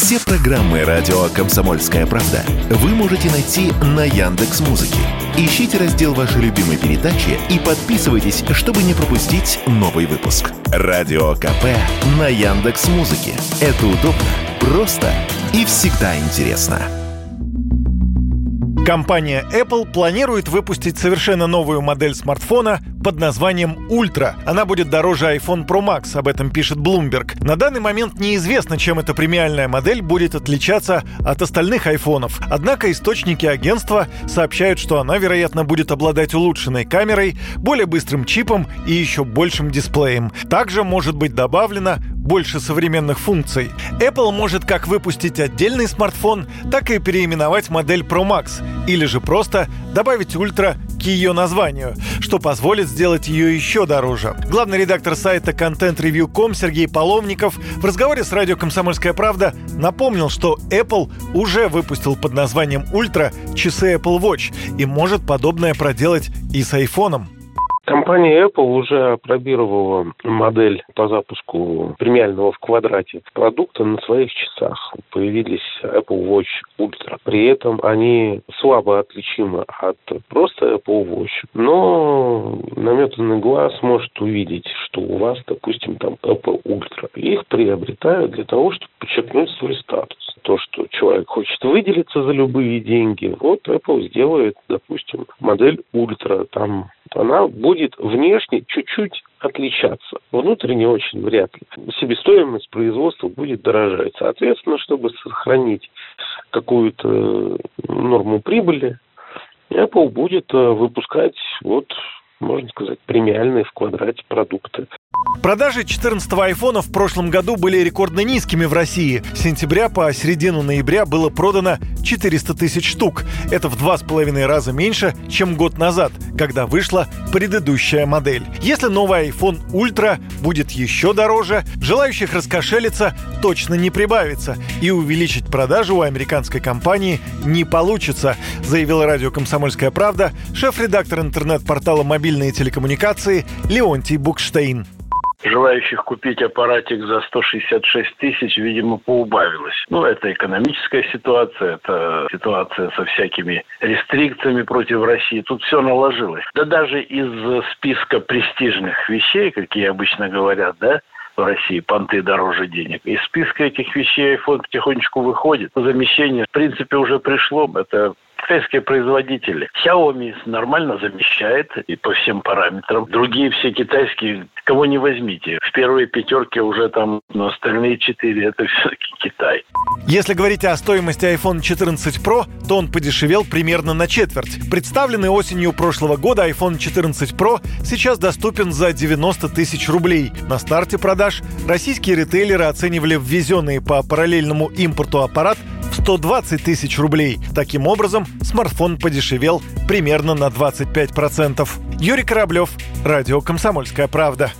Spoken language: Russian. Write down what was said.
Все программы радио Комсомольская правда вы можете найти на Яндекс Музыке. Ищите раздел вашей любимой передачи и подписывайтесь, чтобы не пропустить новый выпуск. Радио КП на Яндекс Музыке. Это удобно, просто и всегда интересно. Компания Apple планирует выпустить совершенно новую модель смартфона под названием Ultra. Она будет дороже iPhone Pro Max, об этом пишет Bloomberg. На данный момент неизвестно, чем эта премиальная модель будет отличаться от остальных айфонов. Однако источники агентства сообщают, что она, вероятно, будет обладать улучшенной камерой, более быстрым чипом и еще большим дисплеем. Также может быть добавлено больше современных функций. Apple может как выпустить отдельный смартфон, так и переименовать модель Pro Max, или же просто добавить Ultra ее названию, что позволит сделать ее еще дороже. Главный редактор сайта contentreview.com Сергей Половников в разговоре с радио «Комсомольская правда» напомнил, что Apple уже выпустил под названием Ultra часы Apple Watch и может подобное проделать и с айфоном. Компания Apple уже опробировала модель по запуску премиального в квадрате продукта на своих часах. Появились Apple Watch Ultra. При этом они слабо отличимы от просто Watch. Но наметанный глаз может увидеть, что у вас, допустим, там Apple Ultra. Их приобретают для того, чтобы подчеркнуть свой статус. То, что человек хочет выделиться за любые деньги, вот Apple сделает, допустим, модель Ultra. Там она будет внешне чуть-чуть отличаться. Внутренне очень вряд ли. Себестоимость производства будет дорожать. Соответственно, чтобы сохранить какую-то норму прибыли, Apple будет э, выпускать вот можно сказать, премиальные в квадрате продукты. Продажи 14-го айфона в прошлом году были рекордно низкими в России. С сентября по середину ноября было продано 400 тысяч штук. Это в два с половиной раза меньше, чем год назад, когда вышла предыдущая модель. Если новый iPhone Ultra будет еще дороже, желающих раскошелиться точно не прибавится. И увеличить продажи у американской компании не получится, заявила радио «Комсомольская правда» шеф-редактор интернет-портала «Мобильные телекоммуникации» Леонтий Букштейн. Желающих купить аппаратик за 166 тысяч, видимо, поубавилось. Ну, это экономическая ситуация, это ситуация со всякими рестрикциями против России. Тут все наложилось. Да даже из списка престижных вещей, какие обычно говорят, да, в России понты дороже денег. Из списка этих вещей iPhone потихонечку выходит. Замещение, в принципе, уже пришло. Это китайские производители. Xiaomi нормально замещает и по всем параметрам. Другие все китайские, кого не возьмите. В первой пятерке уже там, но остальные четыре это все-таки Китай. Если говорить о стоимости iPhone 14 Pro, то он подешевел примерно на четверть. Представленный осенью прошлого года iPhone 14 Pro сейчас доступен за 90 тысяч рублей. На старте продаж российские ритейлеры оценивали ввезенные по параллельному импорту аппарат 120 тысяч рублей. Таким образом, смартфон подешевел примерно на 25%. Юрий Кораблев, Радио «Комсомольская правда».